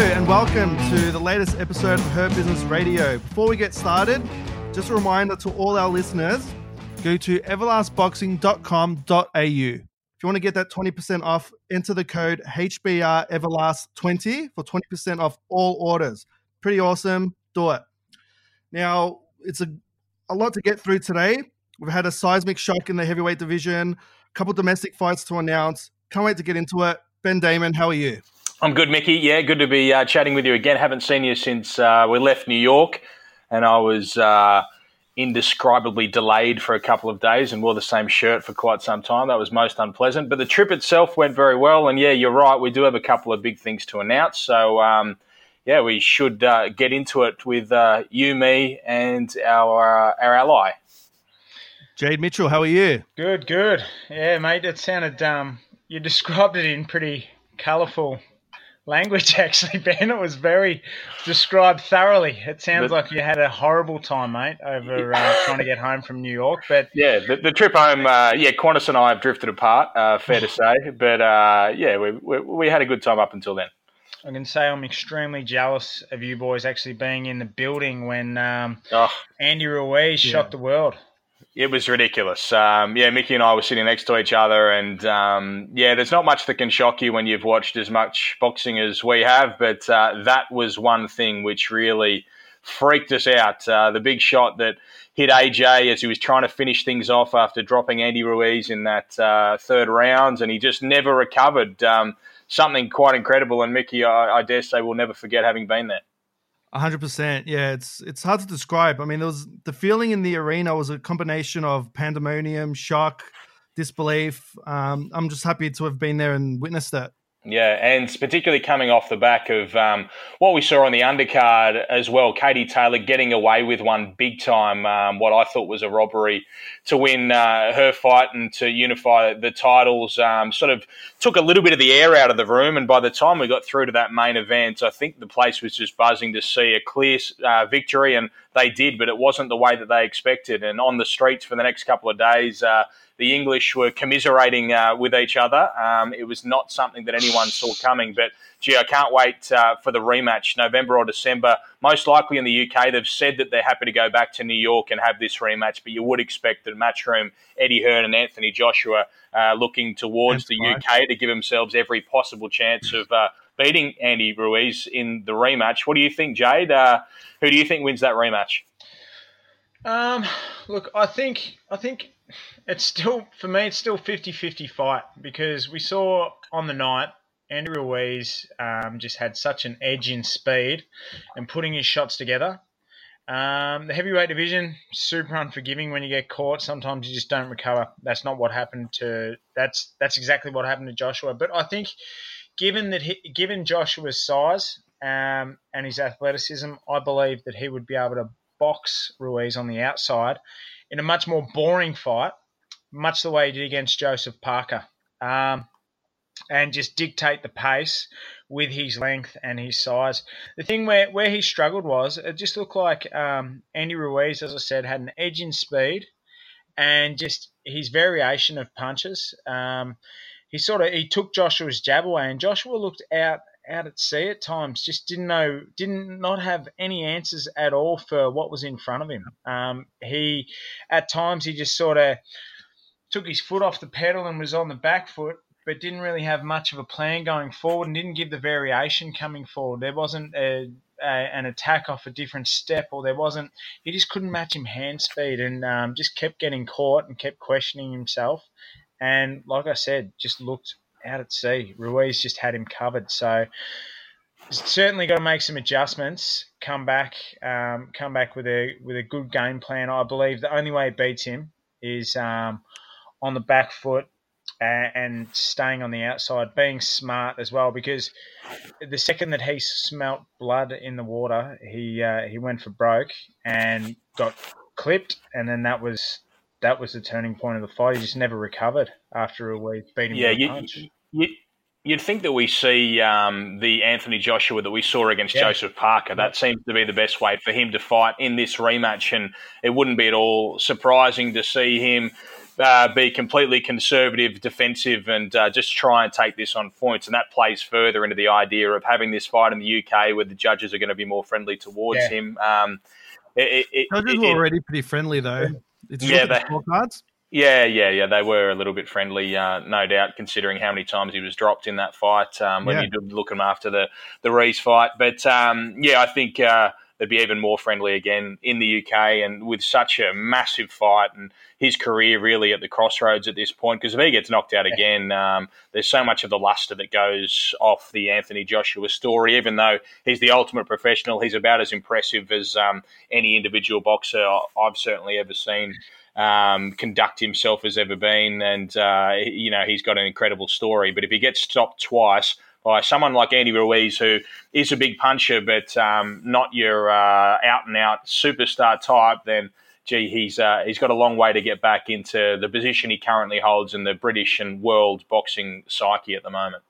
and welcome to the latest episode of Her Business Radio. Before we get started, just a reminder to all our listeners go to everlastboxing.com.au. If you want to get that 20% off, enter the code HBR Everlast20 for 20% off all orders. Pretty awesome. Do it. Now, it's a, a lot to get through today. We've had a seismic shock in the heavyweight division, a couple domestic fights to announce. Can't wait to get into it. Ben Damon, how are you? I'm good, Mickey. Yeah, good to be uh, chatting with you again. Haven't seen you since uh, we left New York, and I was uh, indescribably delayed for a couple of days and wore the same shirt for quite some time. That was most unpleasant. But the trip itself went very well, and yeah, you're right. We do have a couple of big things to announce. So um, yeah, we should uh, get into it with uh, you, me, and our uh, our ally. Jade Mitchell, how are you? Good, good. Yeah, mate, it sounded um, you described it in pretty colourful language actually ben it was very described thoroughly it sounds but, like you had a horrible time mate over uh, trying to get home from new york but yeah the, the trip home uh, yeah qantas and i have drifted apart uh, fair to say but uh, yeah we, we, we, had a good time up until then I can say I'm extremely jealous of you boys actually being in the building when um, oh, Andy Ruiz yeah. shocked the world. It was ridiculous. Um, yeah, Mickey and I were sitting next to each other, and um, yeah, there's not much that can shock you when you've watched as much boxing as we have, but uh, that was one thing which really freaked us out. Uh, the big shot that hit AJ as he was trying to finish things off after dropping Andy Ruiz in that uh, third round, and he just never recovered. Um, something quite incredible, and Mickey, I, I dare say, will never forget having been there hundred percent. Yeah, it's it's hard to describe. I mean, there was the feeling in the arena was a combination of pandemonium, shock, disbelief. Um, I'm just happy to have been there and witnessed that. Yeah, and particularly coming off the back of um, what we saw on the undercard as well, Katie Taylor getting away with one big time, um, what I thought was a robbery to win uh, her fight and to unify the titles, um, sort of took a little bit of the air out of the room. And by the time we got through to that main event, I think the place was just buzzing to see a clear uh, victory, and they did, but it wasn't the way that they expected. And on the streets for the next couple of days, uh, the English were commiserating uh, with each other. Um, it was not something that anyone saw coming. But gee, I can't wait uh, for the rematch, November or December. Most likely in the UK, they've said that they're happy to go back to New York and have this rematch. But you would expect that Matchroom, Eddie Hearn, and Anthony Joshua uh, looking towards That's the right. UK to give themselves every possible chance of uh, beating Andy Ruiz in the rematch. What do you think, Jade? Uh, who do you think wins that rematch? Um, look, I think I think it's still for me. It's still 50-50 fight because we saw on the night Andrew Ruiz um, just had such an edge in speed and putting his shots together. Um, the heavyweight division super unforgiving when you get caught. Sometimes you just don't recover. That's not what happened to. That's that's exactly what happened to Joshua. But I think, given that he, given Joshua's size um, and his athleticism, I believe that he would be able to box Ruiz on the outside in a much more boring fight, much the way he did against Joseph Parker, um, and just dictate the pace with his length and his size. The thing where, where he struggled was it just looked like um, Andy Ruiz, as I said, had an edge in speed and just his variation of punches. Um, he sort of he took Joshua's jab away, and Joshua looked out out at sea at times. Just didn't know, didn't not have any answers at all for what was in front of him. Um, he, at times, he just sort of took his foot off the pedal and was on the back foot, but didn't really have much of a plan going forward and didn't give the variation coming forward. There wasn't a, a, an attack off a different step, or there wasn't. He just couldn't match him hand speed, and um, just kept getting caught and kept questioning himself. And like I said, just looked out at sea. Ruiz just had him covered. So certainly got to make some adjustments. Come back, um, come back with a with a good game plan. I believe the only way it beats him is um, on the back foot and, and staying on the outside, being smart as well. Because the second that he smelt blood in the water, he uh, he went for broke and got clipped, and then that was that was the turning point of the fight. He just never recovered after a week beating yeah, you, punch. You, You'd think that we see um, the Anthony Joshua that we saw against yeah. Joseph Parker. That seems to be the best way for him to fight in this rematch, and it wouldn't be at all surprising to see him uh, be completely conservative, defensive, and uh, just try and take this on points. And that plays further into the idea of having this fight in the UK where the judges are going to be more friendly towards yeah. him. Um, it, it, judges it, were already pretty friendly, though. Yeah, they, scorecards? Yeah, yeah, yeah. They were a little bit friendly, uh, no doubt, considering how many times he was dropped in that fight um, when yeah. you did look him after the the Ruiz fight. But um, yeah, I think uh, they'd be even more friendly again in the UK, and with such a massive fight and his career really at the crossroads at this point. Because if he gets knocked out again, um, there's so much of the luster that goes off the Anthony Joshua story. Even though he's the ultimate professional, he's about as impressive as um, any individual boxer I've certainly ever seen um, conduct himself as ever been. And, uh, you know, he's got an incredible story. But if he gets stopped twice by someone like Andy Ruiz, who is a big puncher, but um, not your uh, out and out superstar type, then gee, he's uh, he's got a long way to get back into the position he currently holds in the British and world boxing psyche at the moment.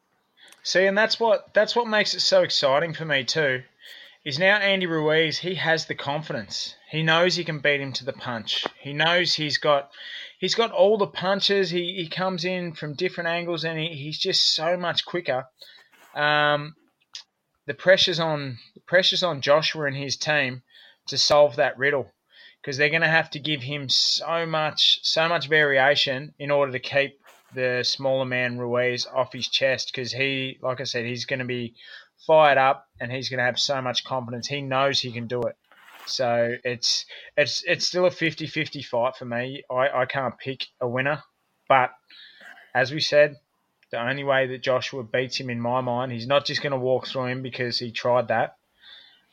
See, and that's what that's what makes it so exciting for me too. Is now Andy Ruiz, he has the confidence. He knows he can beat him to the punch. He knows he's got he's got all the punches. He, he comes in from different angles and he, he's just so much quicker. Um, the pressure's on the pressure's on Joshua and his team to solve that riddle because they're going to have to give him so much so much variation in order to keep the smaller man Ruiz off his chest because he like I said he's going to be fired up and he's going to have so much confidence. He knows he can do it. So it's it's it's still a 50-50 fight for me. I, I can't pick a winner, but as we said, the only way that Joshua beats him in my mind, he's not just going to walk through him because he tried that.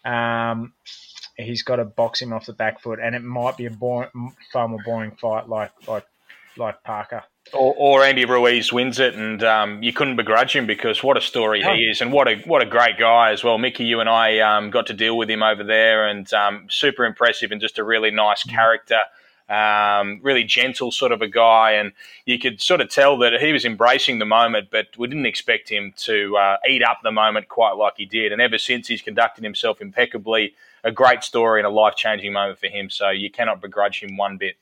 Um, he's got to box him off the back foot, and it might be a boring, far more boring fight like like like Parker. Or, or, Andy Ruiz wins it, and um, you couldn't begrudge him because what a story he is, and what a what a great guy as well. Mickey, you and I um, got to deal with him over there, and um, super impressive, and just a really nice mm. character, um, really gentle sort of a guy, and you could sort of tell that he was embracing the moment, but we didn't expect him to uh, eat up the moment quite like he did, and ever since he's conducted himself impeccably. A great story and a life changing moment for him, so you cannot begrudge him one bit.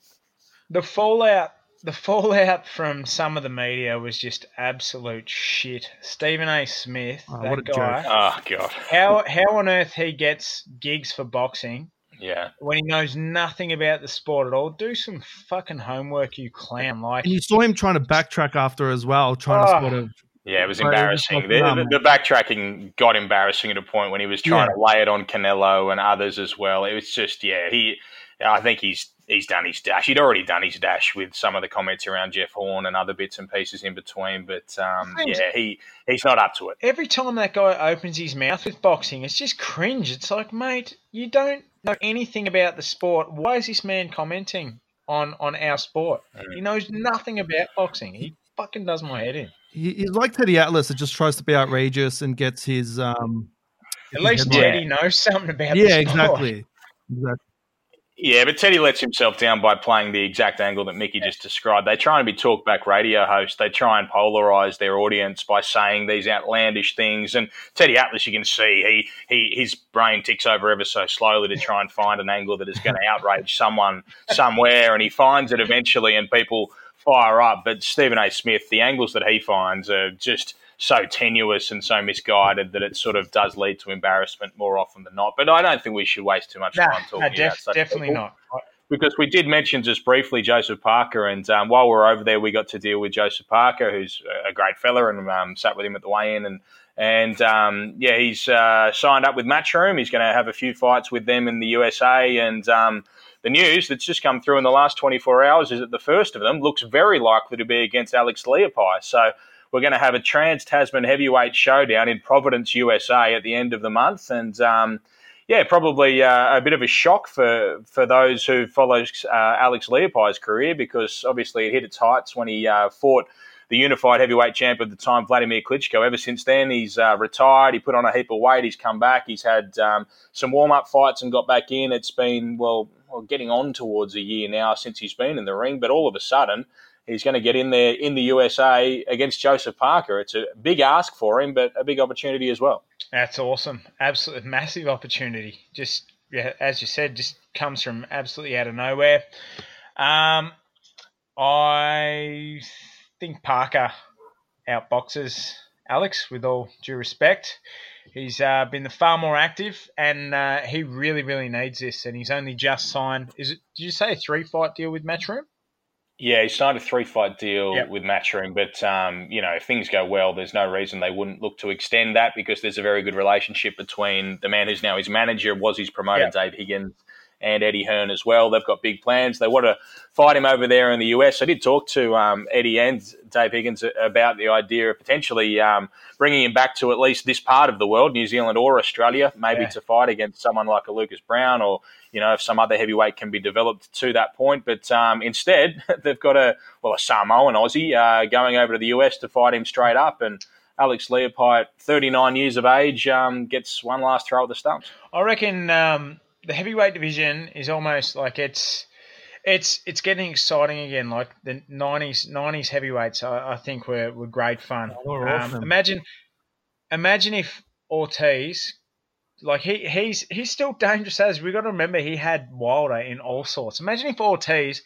The fallout the fallout from some of the media was just absolute shit. Stephen A. Smith, oh, that guy. Joke. Oh god. How how on earth he gets gigs for boxing? Yeah. When he knows nothing about the sport at all, do some fucking homework, you clown! Like, and you saw him trying to backtrack after as well, trying oh. to sort of. Yeah, it was embarrassing. The, the, the, backtracking got embarrassing at a point when he was trying yeah. to lay it on Canelo and others as well. It was just, yeah, he. I think he's he's done his dash. He'd already done his dash with some of the comments around Jeff Horn and other bits and pieces in between. But um, yeah, he he's not up to it. Every time that guy opens his mouth with boxing, it's just cringe. It's like, mate, you don't know anything about the sport. Why is this man commenting on on our sport? Mm. He knows nothing about boxing. He fucking does my head in. He, he's like Teddy Atlas. It just tries to be outrageous and gets his. Um, At least Teddy knows something about. Yeah, exactly. Exactly. Yeah, but Teddy lets himself down by playing the exact angle that Mickey just described. They try and be talkback radio hosts. They try and polarize their audience by saying these outlandish things. And Teddy Atlas, you can see he, he his brain ticks over ever so slowly to try and find an angle that is going to outrage someone somewhere, and he finds it eventually, and people fire up. But Stephen A. Smith, the angles that he finds are just so tenuous and so misguided that it sort of does lead to embarrassment more often than not. But I don't think we should waste too much nah, time talking def- about such definitely people. not. Because we did mention just briefly Joseph Parker, and um, while we are over there, we got to deal with Joseph Parker, who's a great fella, and um, sat with him at the weigh-in, and and um, yeah, he's uh, signed up with Matchroom. He's going to have a few fights with them in the USA, and um, the news that's just come through in the last 24 hours is that the first of them looks very likely to be against Alex Leapai. So we're going to have a Trans Tasman Heavyweight Showdown in Providence, USA, at the end of the month, and um, yeah, probably uh, a bit of a shock for for those who follow uh, Alex Leapai's career because obviously it hit its heights when he uh, fought the unified heavyweight champ at the time, Vladimir Klitschko. Ever since then, he's uh, retired. He put on a heap of weight. He's come back. He's had um, some warm up fights and got back in. It's been well, well, getting on towards a year now since he's been in the ring, but all of a sudden he's going to get in there in the USA against Joseph Parker. It's a big ask for him, but a big opportunity as well. That's awesome. Absolutely massive opportunity. Just as you said, just comes from absolutely out of nowhere. Um, I think Parker outboxes Alex, with all due respect. He's uh, been the far more active, and uh, he really, really needs this. And he's only just signed. Is it? Did you say a three fight deal with Matchroom? Yeah, he signed a three fight deal yep. with Matchroom, but um, you know, if things go well, there's no reason they wouldn't look to extend that because there's a very good relationship between the man who's now his manager, was his promoter, yep. Dave Higgins, and Eddie Hearn as well. They've got big plans. They want to fight him over there in the US. I did talk to um, Eddie and Dave Higgins about the idea of potentially um, bringing him back to at least this part of the world, New Zealand or Australia, maybe yeah. to fight against someone like a Lucas Browne or you know if some other heavyweight can be developed to that point. But um, instead, they've got a well a Samoan Aussie uh, going over to the US to fight him straight up and. Alex Leapai, 39 years of age, um, gets one last throw at the stumps. I reckon um, the heavyweight division is almost like it's it's it's getting exciting again. Like the nineties nineties heavyweights, I, I, think were, were great fun. Oh, um. Imagine imagine if Ortiz, like he he's he's still dangerous as we got to remember he had Wilder in all sorts. Imagine if Ortiz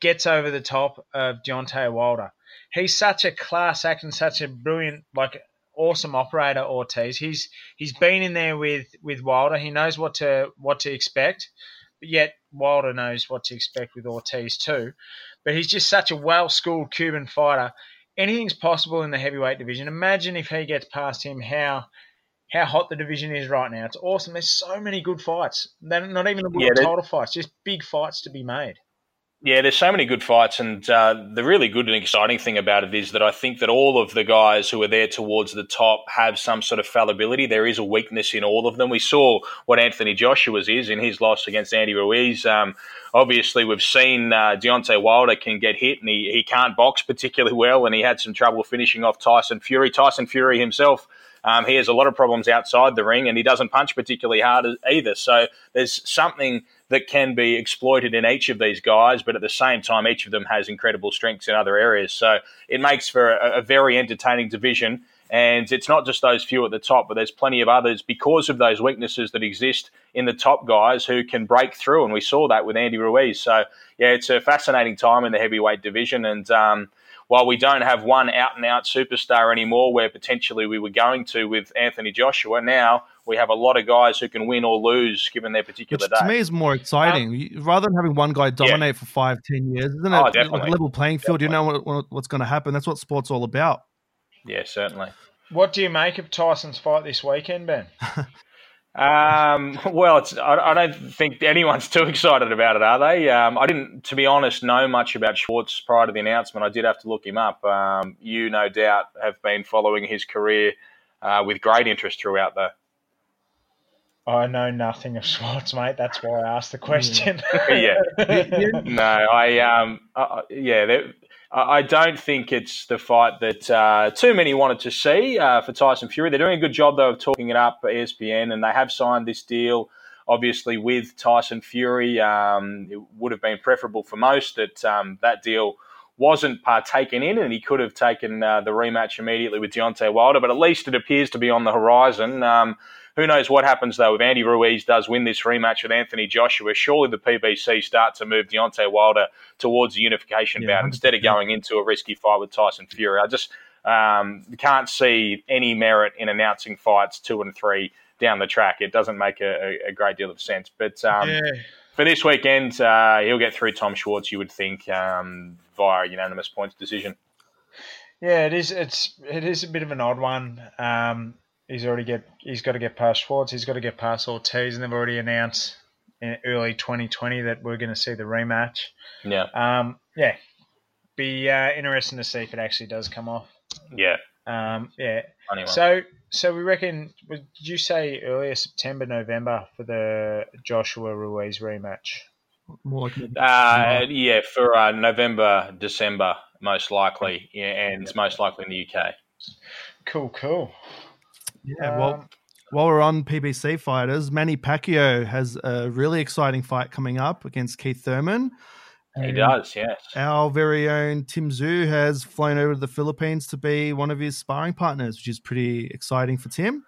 gets over the top of Deontay Wilder. He's such a class act and such a brilliant like awesome operator Ortiz. He's he's been in there with with Wilder. He knows what to what to expect. But yet Wilder knows what to expect with Ortiz too. But he's just such a well schooled Cuban fighter. Anything's possible in the heavyweight division. Imagine if he gets past him, how how hot the division is right now. It's awesome. There's so many good fights. They're not even the world yeah, title fights, just big fights to be made. Yeah, there's so many good fights, and uh, the really good and exciting thing about it is that I think that all of the guys who are there towards the top have some sort of fallibility. There is a weakness in all of them. We saw what Anthony Joshua's is in his loss against Andy Ruiz. Um, obviously, we've seen uh, Deontay Wilder can get hit, and he, he can't box particularly well, and he had some trouble finishing off Tyson Fury. Tyson Fury himself. Um, he has a lot of problems outside the ring, and he doesn't punch particularly hard either. So there's something that can be exploited in each of these guys, but at the same time, each of them has incredible strengths in other areas. So it makes for a, a very entertaining division. And it's not just those few at the top, but there's plenty of others because of those weaknesses that exist in the top guys who can break through. And we saw that with Andy Ruiz. So, yeah, it's a fascinating time in the heavyweight division. And um, while we don't have one out and out superstar anymore, where potentially we were going to with Anthony Joshua, now we have a lot of guys who can win or lose given their particular Which day. To me, is more exciting um, rather than having one guy dominate yeah. for five, ten years. Isn't it oh, definitely. like a level playing field? Definitely. You know what, what's going to happen. That's what sport's all about. Yeah, certainly. What do you make of Tyson's fight this weekend, Ben? um, well, it's, I, I, don't think anyone's too excited about it, are they? Um, I didn't, to be honest, know much about Schwarz prior to the announcement. I did have to look him up. Um, you, no doubt, have been following his career uh, with great interest throughout the I know nothing of Schwarz, mate. That's why I asked the question. yeah. no, I um, uh, yeah, I don't think it's the fight that uh, too many wanted to see uh, for Tyson Fury. They're doing a good job though of talking it up for ESPN, and they have signed this deal. Obviously, with Tyson Fury, um, it would have been preferable for most that um, that deal wasn't partaken in, and he could have taken uh, the rematch immediately with Deontay Wilder. But at least it appears to be on the horizon. Um, who knows what happens though if Andy Ruiz does win this rematch with Anthony Joshua? Surely the PBC start to move Deontay Wilder towards the unification yeah, bout instead of going into a risky fight with Tyson Fury. I just um, can't see any merit in announcing fights two and three down the track. It doesn't make a, a great deal of sense. But um, yeah. for this weekend, uh, he'll get through Tom Schwarz. You would think um, via unanimous points decision. Yeah, it is. It's it is a bit of an odd one. Um, he's already get he's got to get past Schwarz, he's got to get past Ortiz, and they've already announced in early 2020 that we're going to see the rematch. Yeah. Um. Yeah. Be uh, interesting to see if it actually does come off. Yeah. Um. Yeah. So so we reckon. Did you say earlier September November for the Joshua Ruiz rematch? More like uh, yeah, for uh, November, December, most likely, yeah, and it's most likely in the UK. Cool, cool. Yeah, well, um, while we're on PBC fighters, Manny Pacquiao has a really exciting fight coming up against Keith Thurman. He does, yes. Our very own Tim Tszyu has flown over to the Philippines to be one of his sparring partners, which is pretty exciting for Tim.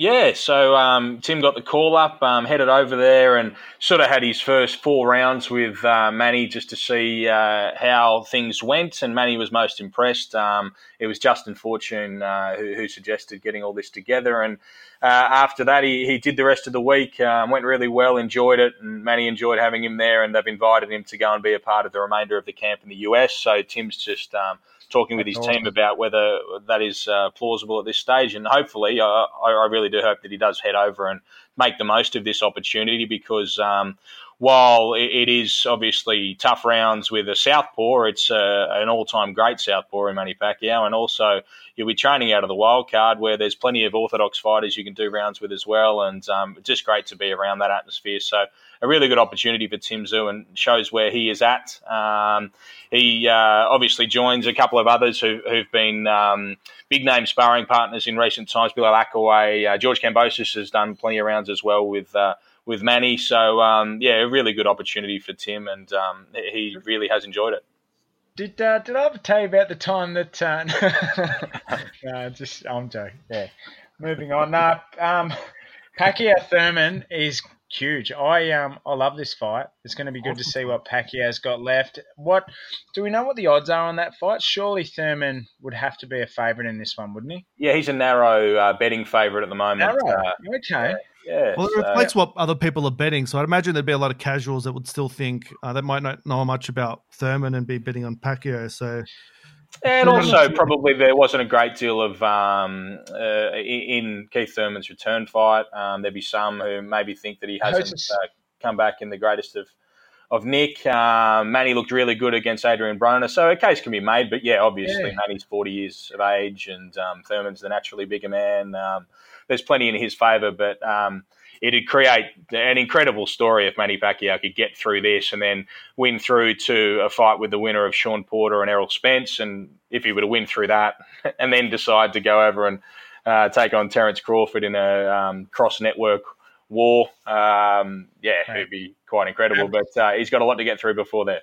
Yeah, so um, Tim got the call up, um, headed over there, and sort of had his first four rounds with uh, Manny just to see uh, how things went. And Manny was most impressed. Um, it was Justin Fortune uh, who, who, suggested getting all this together. And uh, after that, he, he did the rest of the week, um, went really well, enjoyed it, and Manny enjoyed having him there. And they've invited him to go and be a part of the remainder of the camp in the US. So Tim's just um, talking with his team about whether that is uh, plausible at this stage. And hopefully, I, I, really do hope that he does head over and make the most of this opportunity because um, while it is obviously tough rounds with a southpaw, it's uh, an all-time great southpaw in Manny Pacquiao, and also you'll be training out of the wild card where there's plenty of orthodox fighters you can do rounds with as well, and um, just great to be around that atmosphere. So a really good opportunity for Tim Tszyu and shows where he is at. Um, he uh, obviously joins a couple of others who, have been um, big name sparring partners in recent times. Bilal Akkawy, uh, George Kambosos has done plenty of rounds as well with uh, with Manny. So um, yeah, a really good opportunity for Tim, and um, he really has enjoyed it. Did uh, did I ever tell you about the time that? Uh, no, just I'm joking. Yeah, moving on. Nah, um, Pacquiao Thurman is huge. I um I love this fight. It's going to be good to see what Pacquiao's got left. What do we know what the odds are on that fight? Surely Thurman would have to be a favourite in this one, wouldn't he? Yeah, he's a narrow uh, betting favourite at the moment. Narrow. Uh, okay. Yeah. Well, it so, reflects what other people are betting. So I'd imagine there'd be a lot of casuals that would still think uh, that might not know much about Thurman and be betting on Pacquiao. So and also, probably there wasn't a great deal of um, uh, in Keith Thurman's return fight. Um, there'd be some who maybe think that he hasn't uh, come back in the greatest of of Nick. Um, Manny looked really good against Adrian Broner, so a case can be made. But yeah, obviously, yeah. Manny's forty years of age, and um, Thurman's the naturally bigger man. Um, there's plenty in his favour, but um, it'd create an incredible story if Manny Pacquiao could get through this and then win through to a fight with the winner of Shawn Porter and Errol Spence. And if he were to win through that and then decide to go over and uh, take on Terence Crawford in a um, cross network war, um, yeah, right. it'd be quite incredible. But uh, he's got a lot to get through before that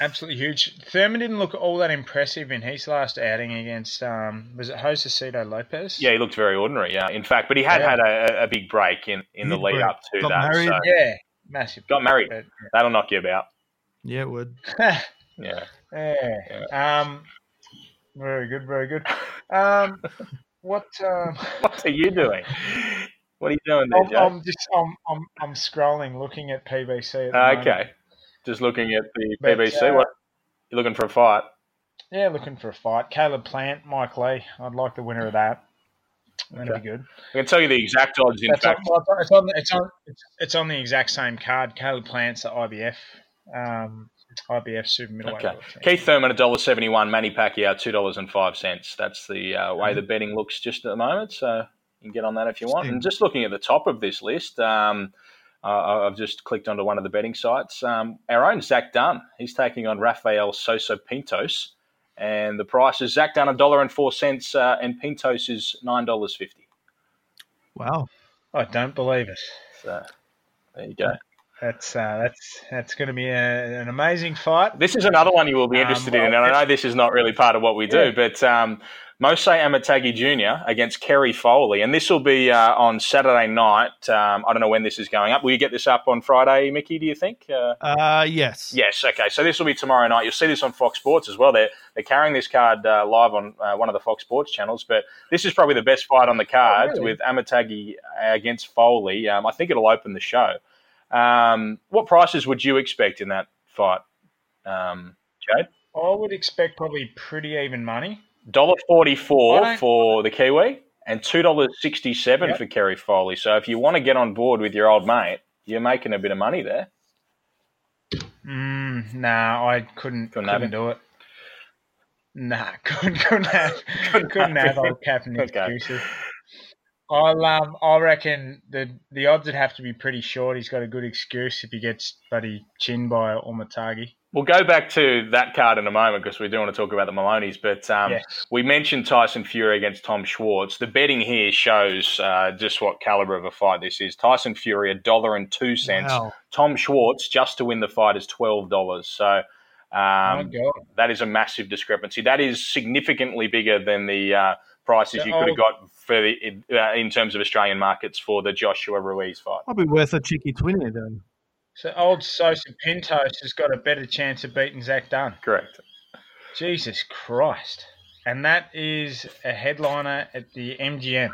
absolutely huge. Thurman didn't look all that impressive in his last outing against um, was it Josesito Lopez? Yeah, he looked very ordinary. Yeah, in fact, but he had yeah. had a, a, big break in, in the lead up to Got that. Married. So. Yeah, massive. Got married. But, yeah. That'll knock you about. Yeah, it would. yeah. yeah. Yeah. Um, very good. Very good. Um, what? Um, what are you doing? What are you doing there, I'm, I'm just I'm, I'm I'm scrolling, looking at PBC. At okay. Moment. Just looking at the but, PBC. Uh, what you looking for a fight? Yeah, looking for a fight. Caleb Plant, Mike Lee. I'd like the winner of that. That'd okay. be good. I can tell you the exact odds. In fact, on, it's, on, it's, on, it's on the exact same card. Caleb Plant's the IBF. Um, IBF super middleweight. Okay. Keith Thurman a dollar seventy one. Manny Pacquiao two dollars and five cents. That's the uh, way mm-hmm. the betting looks just at the moment. So you can get on that if you want. And just looking at the top of this list, um, uh, I've just clicked onto one of the betting sites. Um, our own Zach Dunn, he's taking on Rafael Sosa Pintos, and the price is Zach Dunn a dollar and four cents, uh, and Pintos is nine dollars fifty. Wow! I don't believe it. So there you go. That's uh, that's that's going to be a, an amazing fight. This is another one you will be um, interested um, well, in, and I know this is not really part of what we do, yeah. but um, Mose Auimatagi Jr. against Kerry Foley, and this will be uh, on Saturday night. Um, I don't know when this is going up. Will you get this up on Friday, Mickey? Do you think? Uh, uh, yes. Yes. Okay. So this will be tomorrow night. You'll see this on Fox Sports as well. They're they're carrying this card uh, live on uh, one of the Fox Sports channels. But this is probably the best fight on the card oh, really? with Auimatagi against Foley. Um, I think it'll open the show. Um, what prices would you expect in that fight, um, Jade? I would expect probably pretty even money. Dollar forty four for the Kiwi and two dollars sixty seven yep. for Kerry Foley. So if you want to get on board with your old mate, you're making a bit of money there. Mm, nah, I couldn't couldn't, couldn't do it. Nah, couldn't couldn't have couldn't, couldn't have old Captain excuses. I'll um, I reckon the the odds would have to be pretty short. He's got a good excuse if he gets buddy chin by Auimatagi. We'll go back to that card in a moment because we do want to talk about the Moloneys. But um, yes. we mentioned Tyson Fury against Tom Schwarz. The betting here shows uh, just what caliber of a fight this is. Tyson Fury a dollar and two cents. Wow. Tom Schwarz just to win the fight is twelve dollars. So Um, that is a massive discrepancy. That is significantly bigger than the uh, prices you could have got for the, in, uh, in terms of Australian markets for the Joshua Ruiz fight. Probably worth a cheeky twenty then. So old Sosa Pintos has got a better chance of beating Zach Dunn. Correct. Jesus Christ. And that is a headliner at the MGM.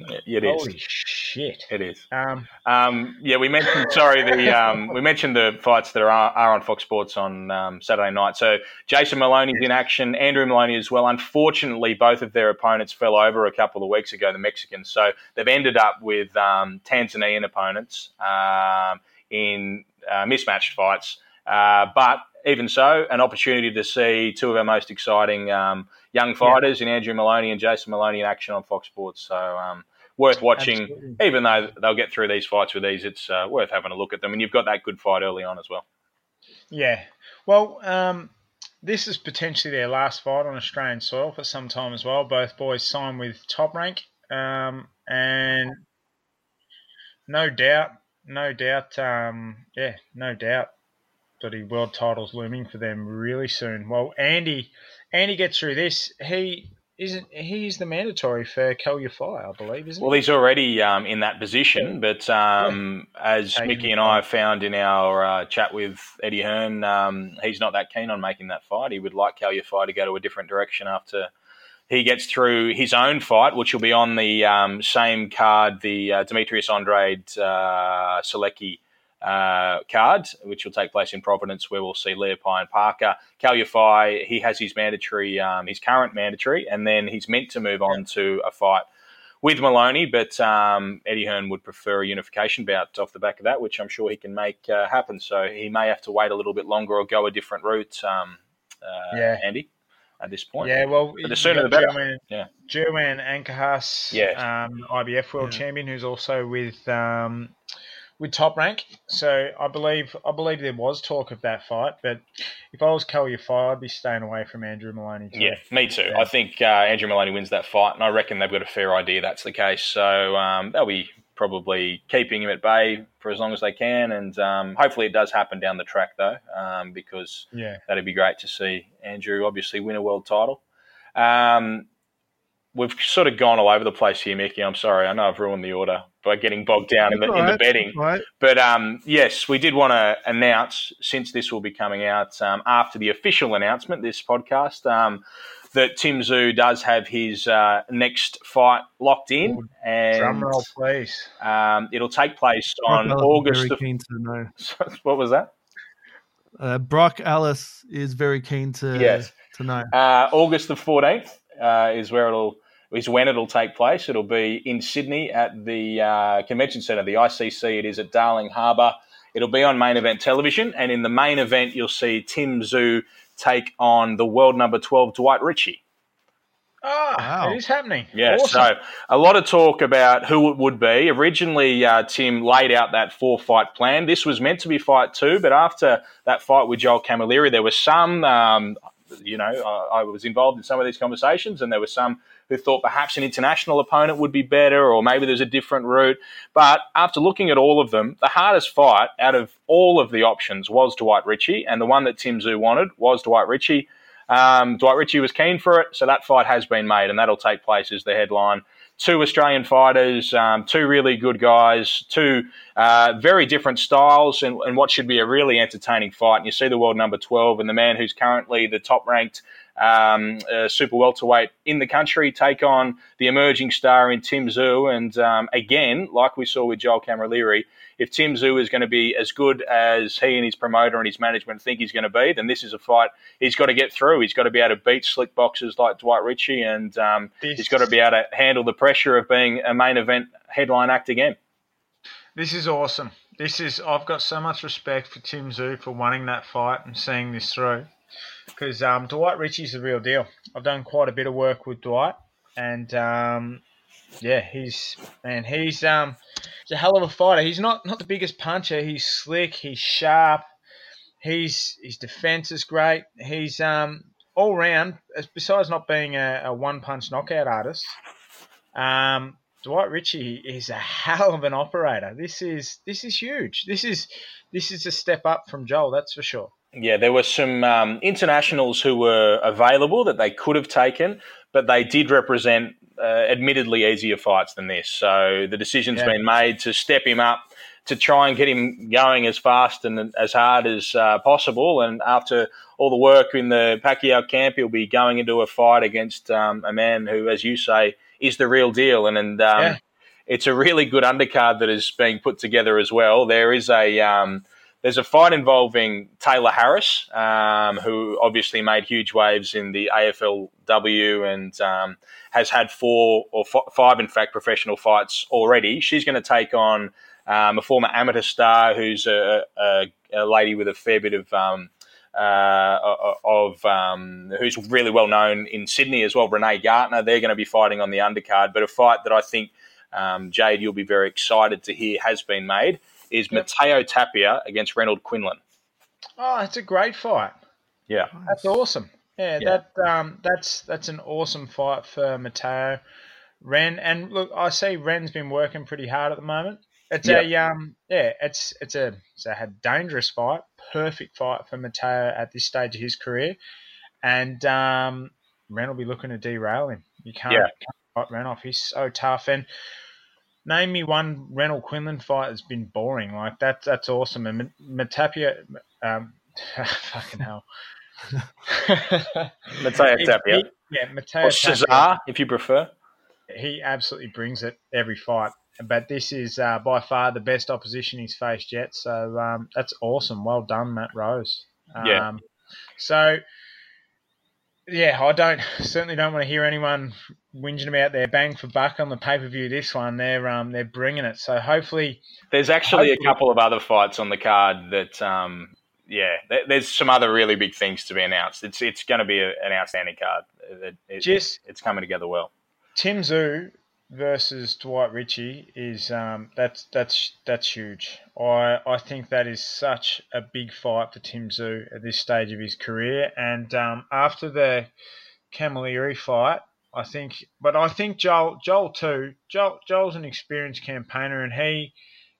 It is. Holy shit. It is. Um, Um, yeah, we mentioned. Sorry, the um, we mentioned the fights that are, are on Fox Sports on um, Saturday night. So Jason Moloney's in action, Andrew Moloney as well. Unfortunately, both of their opponents fell over a couple of weeks ago, the Mexicans. So they've ended up with um, Tanzanian opponents um, in uh, mismatched fights. Uh, but even so, an opportunity to see two of our most exciting um, young fighters in Andrew Moloney and Jason Moloney in action on Fox Sports. So um, worth watching Absolutely. even though they'll get through these fights with ease, it's uh, worth having a look at them. And you've got that good fight early on as well. yeah. Well, um, this is potentially their last fight on Australian soil for some time as well. Both boys signed with Top Rank. Um, and no doubt, no doubt, um, yeah, no doubt the world title's looming for them really soon. Well, Andy, Andy gets through this. He isn't. He's the mandatory for Kal Yafai, I believe, isn't Well, he? he's already um, in that position, but um, as Mickey and I found in our uh, chat with Eddie Hearn, um, he's not that keen on making that fight. He would like Yafai to go to a different direction after he gets through his own fight, which will be on the um, same card, the uh, Demetrius Andrade uh, Sulecki uh, card, which will take place in Providence, where we'll see Leapai and Parker. Kal Yafai, he has his mandatory, um, his current mandatory, and then he's meant to move on to a fight with Moloney, but um, Eddie Hearn would prefer a unification bout off the back of that, which I'm sure he can make uh, happen. So he may have to wait a little bit longer or go a different route, um, uh, Yeah. Andy, at this point. Yeah, well, But the sooner the better. Jerwin, Yeah. Jerwin Ancajas, Yes. um, IBF world Yeah. champion, who's also with um, with Top Rank. So I believe I believe there was talk of that fight, but if I was Yafai, I'd be staying away from Andrew Moloney. Too. Yeah, me too. Yeah. I think uh, Andrew Moloney wins that fight, and I reckon they've got a fair idea that's the case. So um, they'll be probably keeping him at bay for as long as they can, and um, hopefully it does happen down the track though, um, because yeah, that'd be great to see Andrew obviously win a world title. Um, we've sort of gone all over the place here, Mickey. I'm sorry. I know I've ruined the order by getting bogged down in the, in the betting. Right. But um, yes, we did want to announce, since this will be coming out um, after the official announcement, this podcast, um, that Tim Tszyu does have his uh, next fight locked in, and drum roll, please. um, it'll take place on Brock Ellis is August. Very The, keen to know. what was that? Uh, Brock Ellis is very keen to Yes. to know. Uh, August the fourteenth uh, is where it'll is when it'll take place. It'll be in Sydney at the uh, convention centre, the ICC. It is at Darling Harbour. It'll be on main event television, and in the main event, you'll see Tim Tszyu take on the world number twelve Dwight Ritchie. Ah, Wow. it is happening. Yeah, awesome. so a lot of talk about who it would be. Originally, uh, Tim laid out that four fight plan. This was meant to be fight two, but after that fight with Joel Camilleri, there was some, um, you know, I, I was involved in some of these conversations, and there were some who thought perhaps an international opponent would be better, or maybe there's a different route. But after looking at all of them, the hardest fight out of all of the options was Dwight Ritchie, and the one that Tim Tszyu wanted was Dwight Ritchie. Um, Dwight Ritchie was keen for it, so that fight has been made, and that'll take place as the headline. Two Australian fighters, um, two really good guys, two uh, very different styles, and, and what should be a really entertaining fight. And you see the world number 12 and the man who's currently the top ranked um, uh, super welterweight in the country take on the emerging star in Tim Tszyu. And um, again, like we saw with Joel Camilleri, if Tim Tszyu is going to be as good as he and his promoter and his management think he's going to be, then this is a fight he's got to get through. He's got to be able to beat slick boxers like Dwight Ritchie, and um, he's got to be able to handle the pressure of being a main event headline act again. This is awesome. This is I've got so much respect for Tim Tszyu for winning that fight and seeing this through. Because um, Dwight Ritchie's the real deal. I've done quite a bit of work with Dwight, and um, yeah, he's and he's um, he's a hell of a fighter. He's not not the biggest puncher. He's slick. He's sharp. He's his defense is great. He's um, all round. Besides not being a, a one punch knockout artist, um, Dwight Ritchie is a hell of an operator. This is this is huge. This is this is a step up from Joel, that's for sure. Yeah, there were some um, internationals who were available that they could have taken, but they did represent uh, admittedly easier fights than this. So the decision's Yeah. been made to step him up to try and get him going as fast and as hard as uh, possible. And after all the work in the Pacquiao camp, he'll be going into a fight against um, a man who, as you say, is the real deal. And, and um, Yeah. it's a really good undercard that is being put together as well. There is a um, there's a fight involving Taylor Harris, um, who obviously made huge waves in the AFLW and um, has had four or f- five, in fact, professional fights already. She's going to take on um, a former amateur star who's a, a, a lady with a fair bit of. Um, uh, of um, who's really well known in Sydney as well, Renee Gartner. They're going to be fighting on the undercard, but a fight that I think um, Jade, you'll be very excited to hear has been made is Yep. Mateo Tapia against Renold Quinlan. Oh, it's a great fight. Yeah, That's awesome. Yeah, Yeah. that um, that's that's an awesome fight for Mateo. Ren and look, I see Ren's been working pretty hard at the moment. It's a um, yeah, it's it's a it's a dangerous fight, perfect fight for Mateo at this stage of his career, and um, Ren will be looking to derail him. You can't, Yeah. can't fight Ren off. He's so tough. And name me one Reynolds Quinlan fight that's been boring. Like that's that's awesome. And Matapia, um, fucking hell. Mateo Tapia. yeah, Mateo Or Tapia, Cesar, if you prefer. he absolutely brings it every fight. But this is uh, by far the best opposition he's faced yet. So um, that's awesome. Well done, Matt Rose. Um, Yeah. So, yeah, I don't certainly don't want to hear anyone whinging about their bang for buck on the pay per view. This one, they're um, they're bringing it. So hopefully, There's actually a couple of other fights on the card that, um, yeah, there's some other really big things to be announced. It's it's going to be a, an outstanding card. It, it- just it's coming together well. Tim Tszyu versus Dwight Ritchie is um, that's that's that's huge. I I think that is such a big fight for Tim Tszyu at this stage of his career. And um, after the Camilleri fight, I think, but I think Joel Joel too. Joel Joel's an experienced campaigner, and he,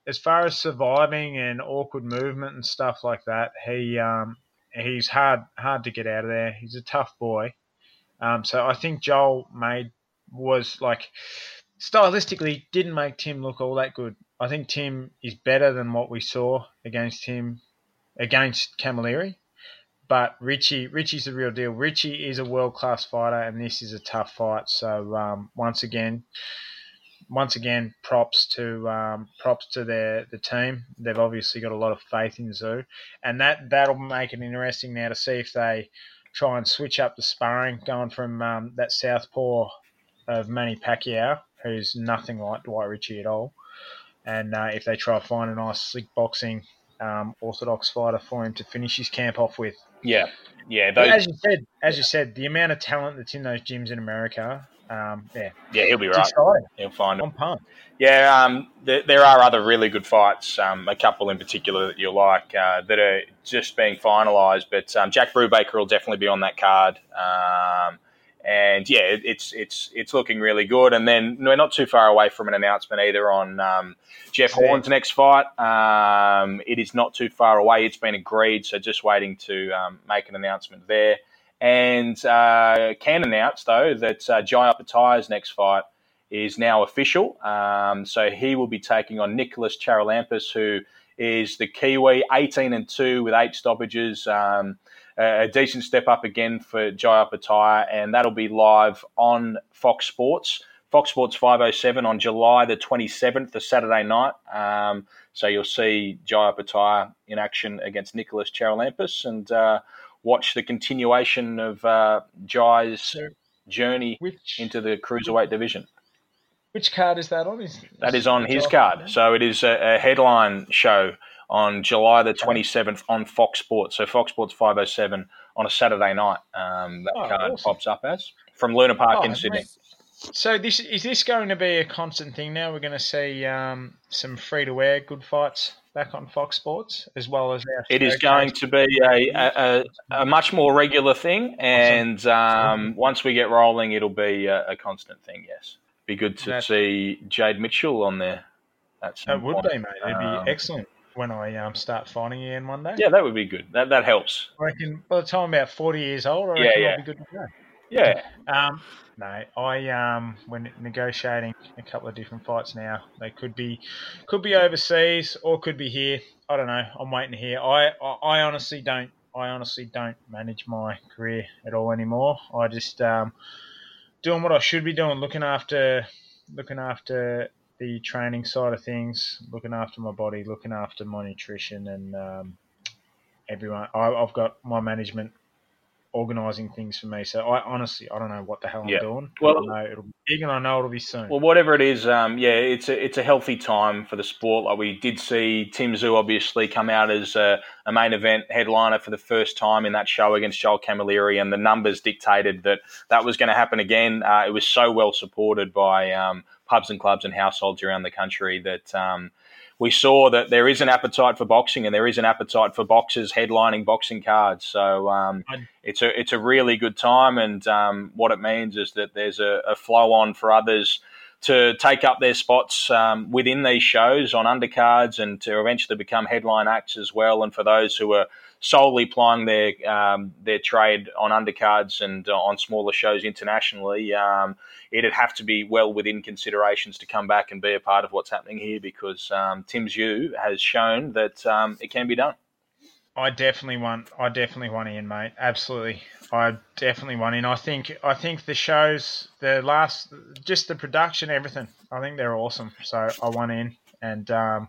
as far as surviving and awkward movement and stuff like that, he um, he's hard hard to get out of there. He's a tough boy. Um, so I think Joel made was like stylistically didn't make Tim look all that good. I think Tim is better than what we saw against him against Camilleri. But Ritchie, Ritchie's the real deal. Ritchie is a world class fighter, and this is a tough fight. So um, once again, once again, props to um, props to their the team. They've obviously got a lot of faith in Tszyu, and that that'll make it interesting now to see if they try and switch up the sparring, going from um, that southpaw of Manny Pacquiao, who's nothing like Dwight Ritchie at all, and uh, if they try to find a nice slick boxing um, orthodox fighter for him to finish his camp off with. Yeah, yeah, those, as you said, as you said, the amount of talent that's in those gyms in America, um, yeah, yeah, he'll be right. exciting. He'll find it. I'm pumped. Yeah, um, there, there are other really good fights. Um, a couple in particular that you'll like uh, that are just being finalised. But um, Jack Brubaker will definitely be on that card. And yeah, it, it's it's it's looking really good. And then we're not too far away from an announcement either on um, Jeff. Horn's next fight. Um, it is not too far away. It's been agreed, so just waiting to um, make an announcement there. And uh, can announce though that uh, Jai Opetaia's next fight is now official. Um, so he will be taking on Nicholas Charalampous, who is the Kiwi, 18 and 2 with eight stoppages. Um, a decent step up again for Jai Opetaia, and that'll be live on Fox Sports. Fox Sports 507 on July the 27th, the Saturday night. Um, so you'll see Jai Opetaia in action against Nicholas Charalampous and uh, watch the continuation of uh, Jai's journey which into the cruiserweight division. which card is that on? Is That is on his card. So it is a, a headline show on July the 27th on Fox Sports. So Fox Sports 507 on a Saturday night. Um, that Oh, card awesome. pops up as from Luna Park Oh, in Sydney. mate. So this is this going to be a constant thing now? We're going to see um, some free to wear good fights back on Fox Sports as well as our It is going to be a, a, a, much more regular thing, and um, once we get rolling, it'll be a, a constant thing. Yes, be good to That's- see Jade Mitchell on there. At some It would point. be, mate. It'd be Um, excellent. When I um, start fighting again one day. Yeah, that would be good. That that helps. I reckon by the time I'm about 40 years old, I Yeah, reckon yeah. I'll be good to go. Yeah. Um, no, I um, when negotiating a couple of different fights now, they could be could be overseas or could be here. I don't know. I'm waiting to hear. I, I, I honestly don't. I honestly don't manage my career at all anymore. I just um, doing what I should be doing, looking after looking after the training side of things, looking after my body, looking after my nutrition, and um, everyone. I, I've got my management organising things for me. So I honestly, I don't know what the hell I'm Yeah. doing. Well- I know it'll be big, and I know it'll be soon. Well, whatever it is, um, yeah, it's a it's a healthy time for the sport. Like we did see Tim Tszyu obviously come out as a, a main event headliner for the first time in that show against Joel Camilleri, and the numbers dictated that that was going to happen again. Uh, it was so well supported by um, pubs and clubs and households around the country that. Um, we saw that there is an appetite for boxing, and there is an appetite for boxers headlining boxing cards. So um, it's a it's a really good time, and um, what it means is that there's a, a flow on for others to take up their spots um, within these shows on undercards, and to eventually become headline acts as well. And for those who are solely plying their um, their trade on undercards and uh, on smaller shows internationally, um, it'd have to be well within considerations to come back and be a part of what's happening here because um, Tim Tszyu has shown that um, it can be done. I definitely want. I definitely want in, mate. Absolutely, I definitely want in. I think. I think the shows, the last, just the production, everything. I think they're awesome. So I want in, and um,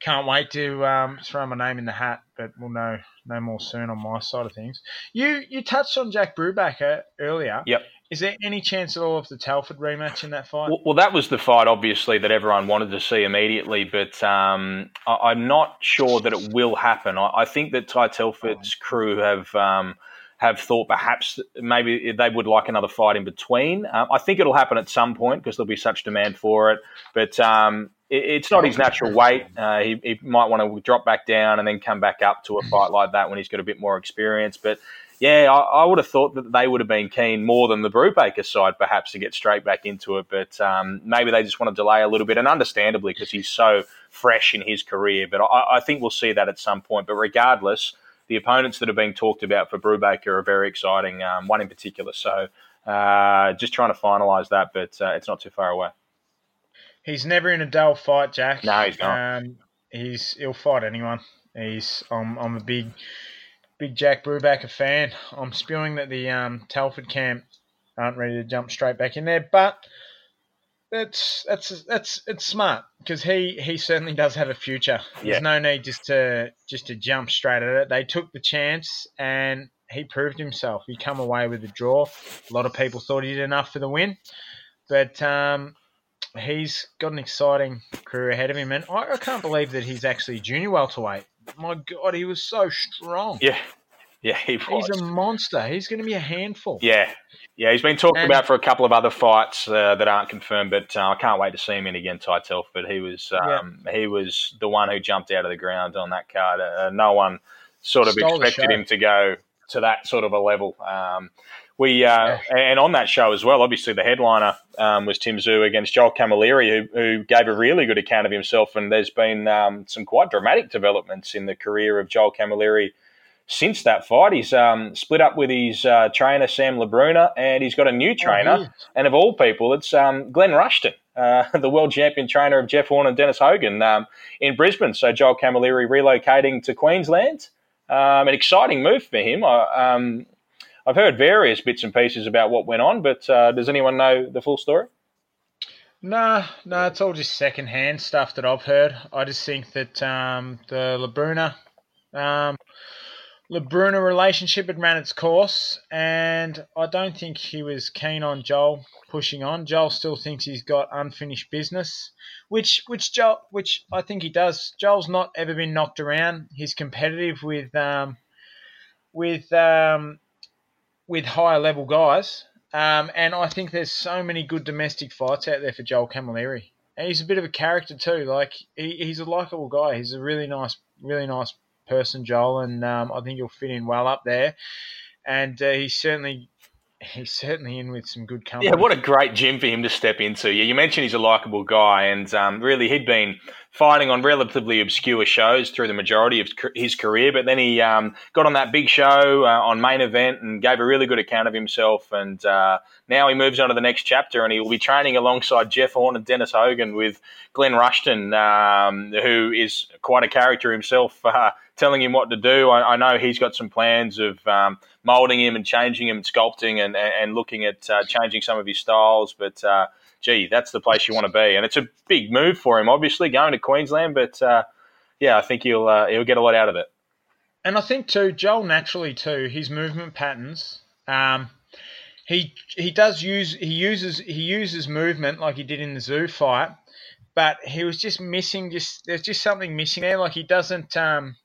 can't wait to um, throw my name in the hat. But we'll know no more soon on my side of things. You you touched on Jack Brubaker earlier. Yep. Is there any chance at all of the Telford rematch in that fight? Well, well, that was the fight, obviously, that everyone wanted to see immediately, but um, I, I'm not sure that it will happen. I, I think that Ty Telford's crew have um, have thought perhaps maybe they would like another fight in between. Um, I think it'll happen at some point because there'll be such demand for it, but um, it's not his natural weight. Uh, he, he might want to drop back down and then come back up to a fight like that when he's got a bit more experience, but yeah, I, I would have thought that they would have been keen more than the Brubaker side, perhaps, to get straight back into it. But um, maybe they just want to delay a little bit, and understandably, because he's so fresh in his career. But I, I think we'll see that at some point. But regardless, the opponents that are being talked about for Brubaker are very exciting, um, one in particular. So uh, just trying to finalise that, but uh, it's not too far away. He's never in a dull fight, Jack. No, he's not. Um, he's he'll fight anyone. He's I'm I'm a big big Jack Brubaker fan. I'm spewing that the um, Telford camp aren't ready to jump straight back in there, but that's that's that's it's smart because he he certainly does have a future. Yeah. There's no need just to just to jump straight at it. They took the chance and he proved himself. He come away with a draw. A lot of people thought he did enough for the win, but um, he's got an exciting career ahead of him, and I, I can't believe that he's actually junior welterweight. My God, he was so strong. Yeah, yeah, he was. He's a monster. He's going to be a handful. Yeah, yeah, he's been talked about for a couple of other fights uh, that aren't confirmed, but uh, I can't wait to see him in again, Ty Telford. He was um, he was the one who jumped out of the ground on that card. Uh, no one sort of Stole expected him to go to that sort of a level. Um, we uh, and on that show as well. Obviously, the headliner um, was Tim Tszyu against Joel Camilleri, who, who gave a really good account of himself. And there's been um, some quite dramatic developments in the career of Joel Camilleri since that fight. He's um, split up with his uh, trainer Sam Labruna, and he's got a new trainer. he is. and of all people, it's um, Glenn Rushton, uh, the world champion trainer of Jeff Horn and Dennis Hogan um, in Brisbane. So Joel Camilleri relocating to Queensland. Um, an exciting move for him. I, um, I've heard various bits and pieces about what went on, but uh, does anyone know the full story? Nah, no, it's all just secondhand stuff that I've heard. I just think that um, the Labruna, um, Labruna relationship had ran its course, and I don't think he was keen on Joel pushing on. Joel still thinks he's got unfinished business, which which Joel, which I think he does. Joel's not ever been knocked around. He's competitive with um, with um, with higher level guys. Um, and I think there's so many good domestic fights out there for Joel Camilleri. And he's a bit of a character too. Like he, he's a likable guy. He's a really nice, really nice person, Joel, and um, I think he'll fit in well up there. And uh, he's certainly he's certainly in with some good company. Yeah, what a great gym for him to step into. Yeah, you mentioned he's a likable guy, and um, really he'd been fighting on relatively obscure shows through the majority of his career, but then he um, got on that big show uh, on main event and gave a really good account of himself. And uh, now he moves on to the next chapter, and he will be training alongside Jeff Horn and Dennis Hogan with Glenn Rushton, um, who is quite a character himself. Uh, telling him what to do. I, I know he's got some plans of um, molding him and changing him, sculpting, and, and looking at uh, changing some of his styles. But uh, gee, that's the place you want to be, and it's a big move for him, obviously going to Queensland. But uh, yeah, I think he'll uh, he'll get a lot out of it. And I think too, Joel naturally too, his movement patterns. Um, he he does use he uses he uses movement like he did in the Tszyu fight, but he was just missing. Just there's just something missing there. Like he doesn't. Um,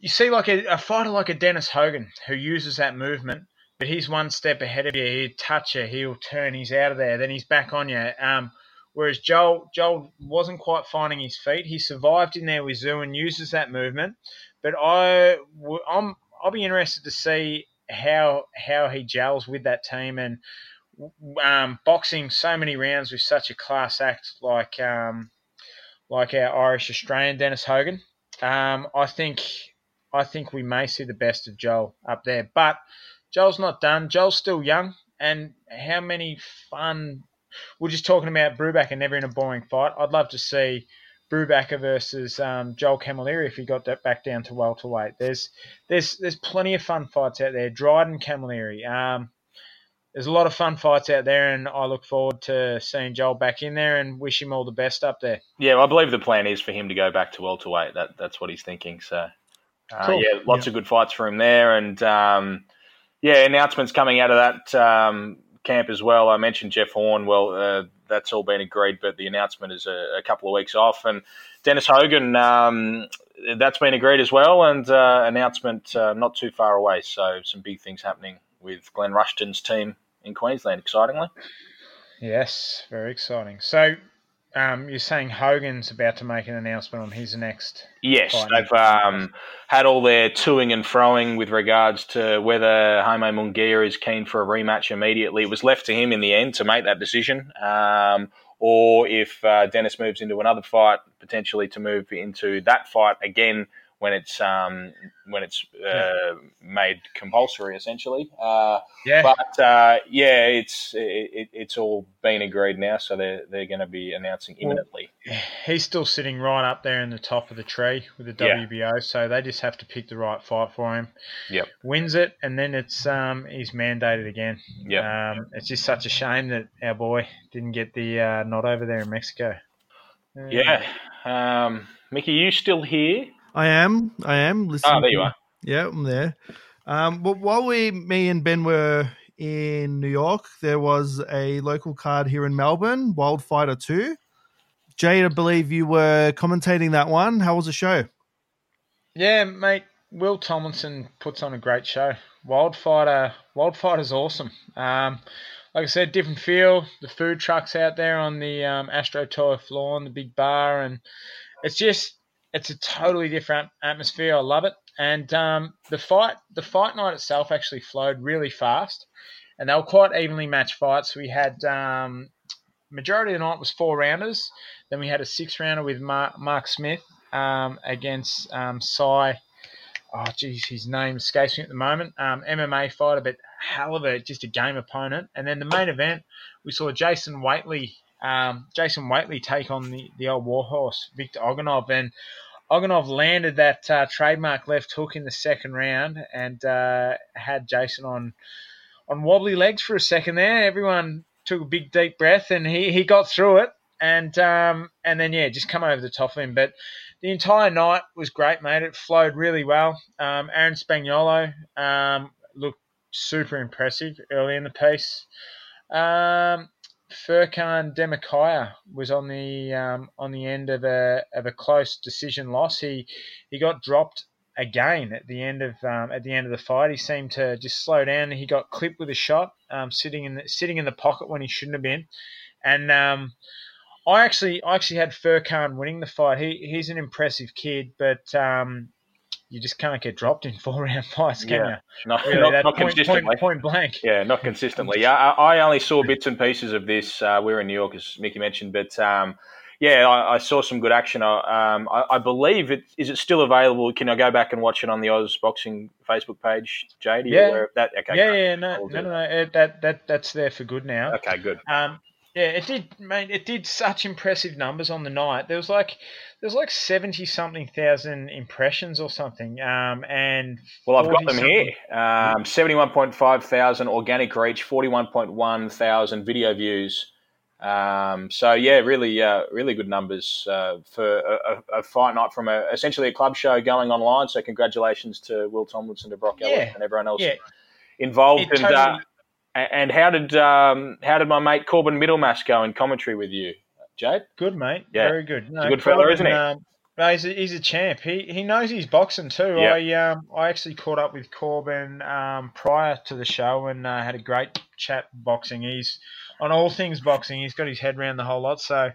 you see like a, a, fighter like a Dennis Hogan who uses that movement, but he's one step ahead of you. He'd touch you, he'll turn, he's out of there, then he's back on you. Um, whereas Joel Joel wasn't quite finding his feet. He survived in there with Tszyu and uses that movement, but I I'm I'll be interested to see how how he gels with that team and um, boxing so many rounds with such a class act like um, like our Irish Australian Dennis Hogan. Um, I think I think we may see the best of Joel up there. But Joel's not done. Joel's still young. And how many fun. We're just talking about Brubaker never in a boring fight. I'd love to see Brubaker versus um, Joel Camilleri if he got that back down to welterweight. There's there's there's plenty of fun fights out there. Dryden Camilleri. Um, there's a lot of fun fights out there, and I look forward to seeing Joel back in there and wish him all the best up there. Yeah, I believe the plan is for him to go back to welterweight. That that's what he's thinking. So uh, cool. Yeah, lots yeah. of good fights for him there, and um, yeah, announcements coming out of that um, camp as well. I mentioned Jeff Horn. Well, uh, that's all been agreed, but the announcement is a, a couple of weeks off, and Dennis Hogan. Um, that's been agreed as well, and uh, announcement uh, not too far away. So some big things happening with Glenn Rushton's team in Queensland. Excitingly, yes, very exciting. So um, you're saying Hogan's about to make an announcement on his next. Yes, they've um, had all their toing and froing with regards to whether Jaime Munguia is keen for a rematch immediately. It was left to him in the end to make that decision, um, or if uh, Dennis moves into another fight, potentially to move into that fight again when it's um, when it's uh, made compulsory, essentially. Uh, yeah. But uh, yeah, it's it, it's all been agreed now, so they're they're going to be announcing imminently. He's still sitting right up there in the top of the tree with the WBO, yeah. so they just have to pick the right fight for him. Yep. Wins it, and then it's um, he's mandated again. Yep. Um, it's just such a shame that our boy didn't get the uh, nod over there in Mexico. Yeah. Um, Mickey, you still here? I am. I am listening. Oh, there you are. Yeah, I'm there. Um, but while we, me and Ben were in New York, there was a local card here in Melbourne, Wildfighter 2. Jade, I believe you were commentating that one. How was the show? Yeah, mate. Will Tomlinson puts on a great show. Wildfighter, Wildfighter's awesome. Um, like I said, different feel. The food trucks out there on the um, Astroturf floor and the big bar, and it's just it's a totally different atmosphere. I love it. And um, the fight, the fight night itself actually flowed really fast, and they were quite evenly matched fights. We had um, majority of the night was four rounders. Then we had a six rounder with Mark, Mark Smith um, against um, Cy. Oh, geez, his name escapes me at the moment. Um, MMA fighter, but hell of a just a game opponent. And then the main event, we saw Jason Whateley um, Jason Whateley take on the, the old warhorse, Victor Oganov. And Oganov landed that uh, trademark left hook in the second round and uh, had Jason on on wobbly legs for a second there. Everyone took a big deep breath and he, he got through it and um, and then yeah, just come over the top of him. But the entire night was great, mate. It flowed really well. Um, Aaron Spaniolo um, looked super impressive early in the piece. Um, Furkan Demikhaya was on the um, on the end of a of a close decision loss. He he got dropped again at the end of um, at the end of the fight. He seemed to just slow down. He got clipped with a shot, um, sitting in the, sitting in the pocket when he shouldn't have been. And um, I actually I actually had Furkan winning the fight. He he's an impressive kid, but um, you just can't get dropped in four round fights, can Yeah. you? Not, Really, not, not point, consistently. point, point blank. Yeah, not consistently. Yeah, I, I only saw bits and pieces of this. Uh, we were in New York, as Mickey mentioned, but um, yeah, I, I saw some good action. I, um, I, I believe it is it still available. Can I go back and watch it on the Oz Boxing Facebook page, Jade? Yeah. that? Okay, yeah, yeah, no, no, no, no. That that that's there for good now. Okay, good. Um, yeah, it did, mate. It did such impressive numbers on the night. There was like there was like seventy something thousand impressions or something. Um, and Well, I've got them 40-something here. Um, Seventy-one point five thousand organic reach, forty-one point one thousand video views. Um, so yeah, really, uh, really good numbers uh, for a, a, a fight night from a, essentially a club show going online. So congratulations to Will Tomlinson, to Brock Ellis, Yeah. and everyone else Yeah, involved. it and totally- uh, and how did um, how did my mate Corbin Middlemass go in commentary with you, Jade? good, mate. Yeah. Very good. No, a good fella, Corbin, isn't he? Um, no, he's a, he's a champ. He he knows his boxing too. Yeah. I um I actually caught up with Corbin um prior to the show and uh, had a great chat boxing. He's on all things boxing. He's got his head around the whole lot. So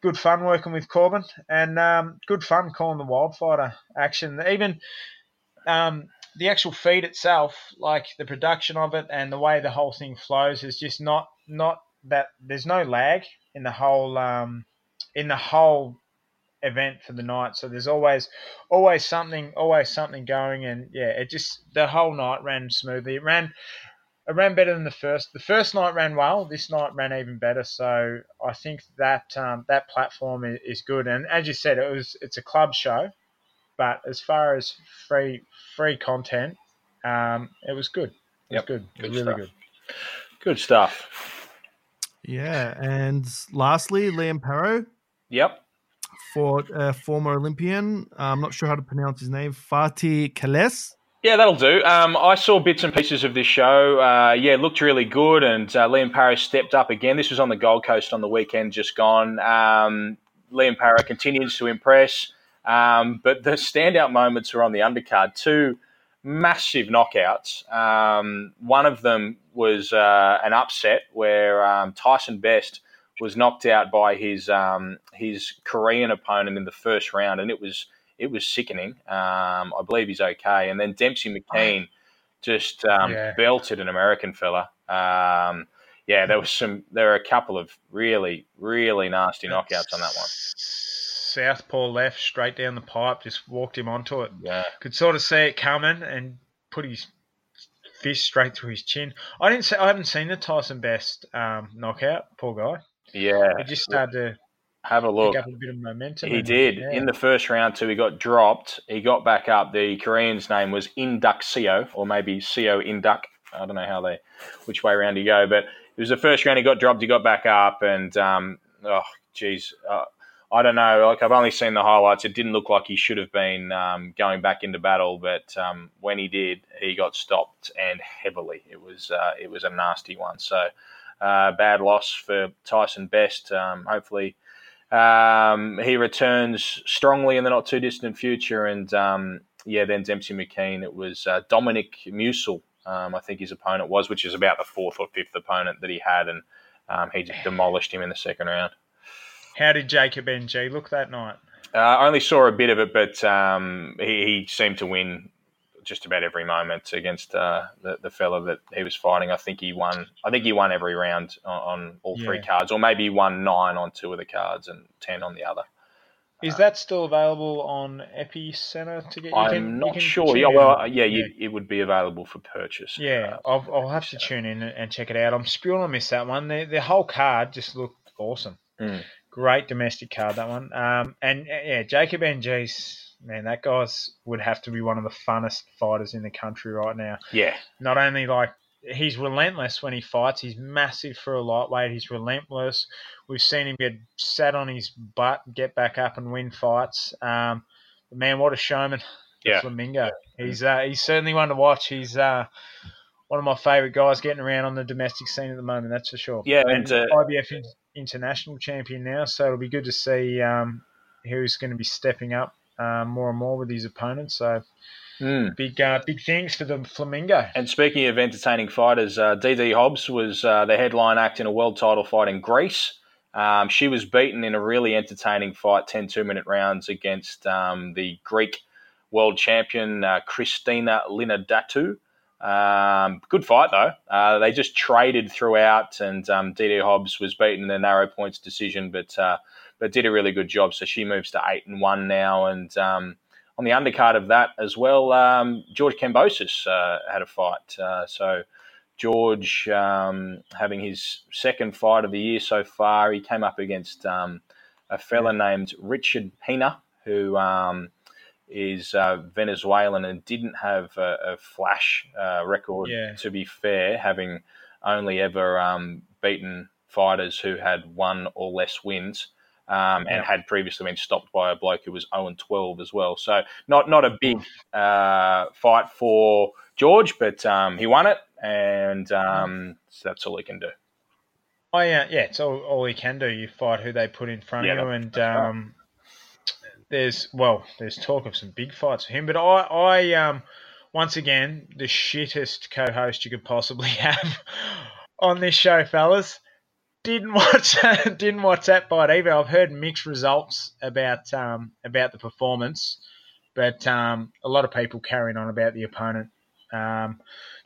good fun working with Corbin and um, good fun calling the wildfighter action. Even um, the actual feed itself, like the production of it and the way the whole thing flows, is just not not that there's no lag in the whole um, in the whole event for the night. So there's always always something always something going, and yeah, it just the whole night ran smoothly. It ran it ran better than the first. The first night ran well. This night ran even better. So I think that um, that platform is, is good. And as you said, it was it's a club show, but as far as free free content, um, it was good. It was Yep. good. Good really stuff. good. Good stuff. Yeah, and lastly, Liam Paro Yep. For a former Olympian. I'm not sure how to pronounce his name. Fatih Keles. Yeah, that'll do. Um, I saw bits and pieces of this show. Uh, yeah, it looked really good, and uh, Liam Paro stepped up again. This was on the Gold Coast on the weekend just gone. Um, Liam Paro continues to impress, um, but the standout moments were on the undercard. Two massive knockouts. Um, one of them was uh, an upset where um, Tyson Best was knocked out by his um, his Korean opponent in the first round, and it was it was sickening. Um, I believe he's okay. And then Dempsey McKean just um, Yeah. belted an American fella. Um, yeah, there was some. There were a couple of really, really nasty knockouts on that one. Southpaw left straight down the pipe, just walked him onto it. Yeah, Could sort of see it coming and put his fist straight through his chin. I didn't. See, I haven't seen the Tyson Best um, knockout. Poor guy. yeah. He just started to Have a look. pick up a bit of momentum. He and- did yeah. in the first round too. He got dropped. He got back up. The Korean's name was Induk Seo, or maybe Co Induk. I don't know how they, which way around you go, but it was the first round. He got dropped. He got back up, and um, oh, geez, uh, I don't know. Like I've only seen the highlights. It didn't look like he should have been um, going back into battle, but um, when he did, he got stopped and heavily. It was uh, it was a nasty one. So uh, bad loss for Tyson Best. Um, hopefully. Um, he returns strongly in the not too distant future, and um, yeah, then Dempsey McKean. It was uh, Dominic Musel, um, I think his opponent was, which is about the fourth or fifth opponent that he had, and he just demolished him in the second round. How did Jacob Ng look that night? Uh, I only saw a bit of it, but um, he, he seemed to win just about every moment against uh, the the fella that he was fighting. I think he won. I think he won every round on, on all three Yeah. cards, or maybe he won nine on two of the cards and ten on the other. Is that still available on Epicenter to get? You I'm can- you not can sure. Yeah, well, uh, yeah, you, it would be available for purchase. Yeah, Uh, I'll, I'll have to tune in and check it out. I'm spewing I missed that one. The, the whole card just looked awesome. Mm. Great domestic card that one. Um, and uh, yeah, Jacob Ng's man, that guy's would have to be one of the funnest fighters in the country right now. yeah, Not only like he's relentless when he fights, he's massive for a lightweight. He's relentless. We've seen him get sat on his butt, get back up and win fights. Um, man, what a showman! Yeah. Flamingo. He's uh, he's certainly one to watch. He's uh, one of my favourite guys getting around on the domestic scene at the moment. That's for sure. Yeah, and, and, IBF in- international champion now, so it'll be good to see um, who's going to be stepping up um, more and more with his opponents. So Mm. big uh, big things for the Flamingo. And speaking of entertaining fighters, uh, DeeDee Hobbs was uh, the headline act in a world title fight in Greece. Um, she was beaten in a really entertaining fight, 10 two minute rounds against um, the Greek world champion uh, Christina Linardatou. Um, good fight though. Uh, they just traded throughout, and um, DeeDee Hobbs was beaten in a narrow points decision, but uh, but did a really good job. So she moves to eight and one now, and um, on the undercard of that as well, um, George Kambosos uh, had a fight. Uh, so George um, having his second fight of the year so far. He came up against um, a fella named Richard Pina, who is uh, Venezuelan and didn't have a, a flash uh, record, Yeah. to be fair, having only ever um, beaten fighters who had one or less wins. Um, and Yeah. had previously been stopped by a bloke who was 0 and 12 as well. So not not a big uh, fight for George, but um, he won it, and um, so that's all he can do. Oh yeah, yeah. It's all, all you can do. You fight who they put in front Yeah, of you, and right. There's well, there's talk of some big fights for him. But I, I um, once again, the shittest co-host you could possibly have on this show, fellas. Didn't watch, didn't watch that fight either. I've heard mixed results about um about the performance, but um, a lot of people carrying on about the opponent. Um,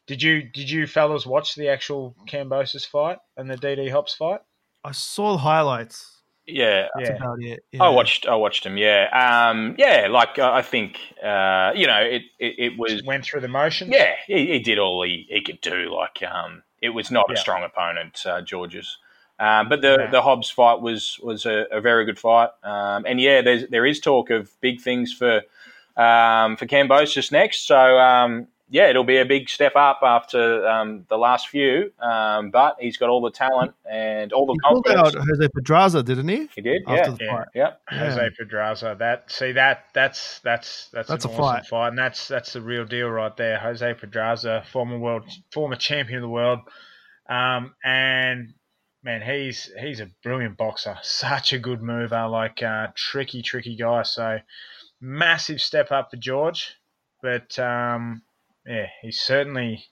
did you did you fellas watch the actual Kambosos fight and the DeeDee Hobbs fight? I saw the highlights. Yeah, That's Yeah. about it. I watched. I watched him. Yeah, um, yeah. Like uh, I think, uh, you know, it, it, it was. Went through the motions. Yeah, he, he did all he, he could do. Like, um, it was not a strong opponent, uh, George's. Um, but the Yeah. the Hobbs fight was was a, a very good fight. Um, and yeah, there's there is talk of big things for um, for Kambosos next. So um, yeah, it'll be a big step up after um, the last few. Um, but he's got all the talent and all the He pulled confidence. out Jose Pedraza, didn't he? He did. After Yeah. the Yeah. fight. Yeah. Jose Pedraza. That see that that's that's that's, That's an a awesome fight. fight, and that's that's the real deal right there. Jose Pedraza, former world, former champion of the world, um, and man, he's he's a brilliant boxer. Such a good mover, like uh, tricky, tricky guy. So massive step up for George, but um, yeah, he certainly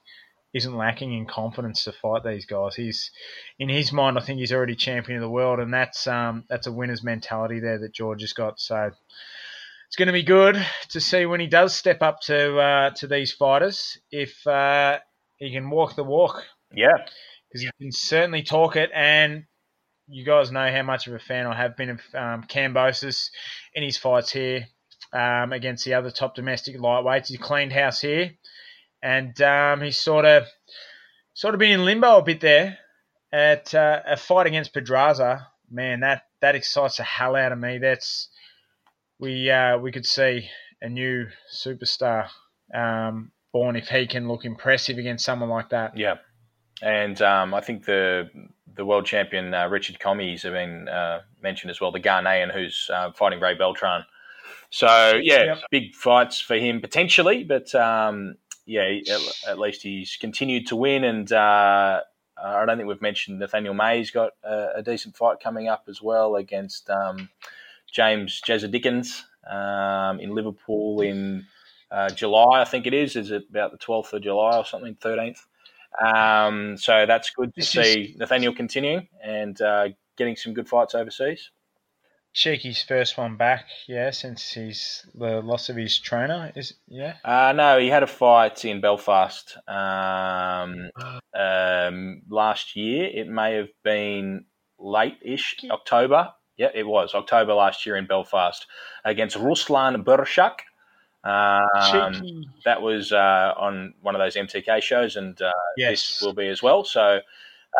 isn't lacking in confidence to fight these guys. He's in his mind, I think he's already champion of the world, and that's um, that's a winner's mentality there that George has got. So it's going to be good to see when he does step up to uh, to these fighters if uh, he can walk the walk Yeah. because he can certainly talk it. And you guys know how much of a fan I have been of um, Kambosos in his fights here um, against the other top domestic lightweights. He cleaned house here, and um, he's sort of sort of been in limbo a bit there at uh, a fight against Pedraza. Man, that that excites the hell out of me. That's we uh, we could see a new superstar um, born if he can look impressive against someone like that. Yeah, and um, I think the the world champion uh, Richard Commey's have been uh, mentioned as well, the Ghanaian who's uh, fighting Ray Beltran. So yeah, Yep. big fights for him potentially, but um, yeah, at, at least he's continued to win, and uh, I don't think we've mentioned Nathaniel May's got a, a decent fight coming up as well against um, James Jazza Dickens um, in Liverpool in uh, July, I think it is. Is it about the twelfth of July or something, thirteenth? Um, so that's good to This see Nathaniel continuing and uh, getting some good fights overseas. Cheeky's first one back, yeah, since he's the loss of his trainer. Is yeah, Uh, no, he had a fight in Belfast um, um, last year. It may have been late-ish October. Yeah, it was October last year in Belfast against Ruslan Burshak. Um, Cheeky. that was uh, on one of those MTK shows, and uh, Yes. this will be as well. So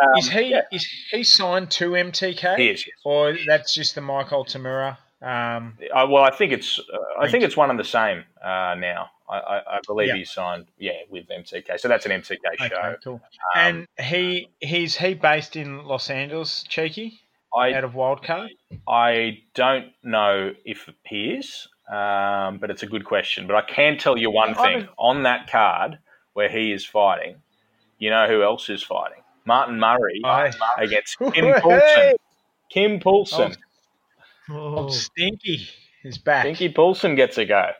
um, is he yeah, is he signed to MTK? he is. yes. or that's just the Mike Tamura? Um, I, well, I think it's uh, I think it's one and the same uh, now. I, I, I believe Yeah. he's signed, yeah, with MTK. So that's an MTK okay, show. cool. Um, and he he's he based in Los Angeles, Cheeky, I out of Wildcard. I don't know if he is, um, but it's a good question. But I can tell you one thing on that card where he is fighting. You know who else is fighting? Martin Murray Aye. against Kim Hey! Poulsen. Kim Poulsen. Oh, Oh, Stinky is back. Stinky Poulsen gets a go.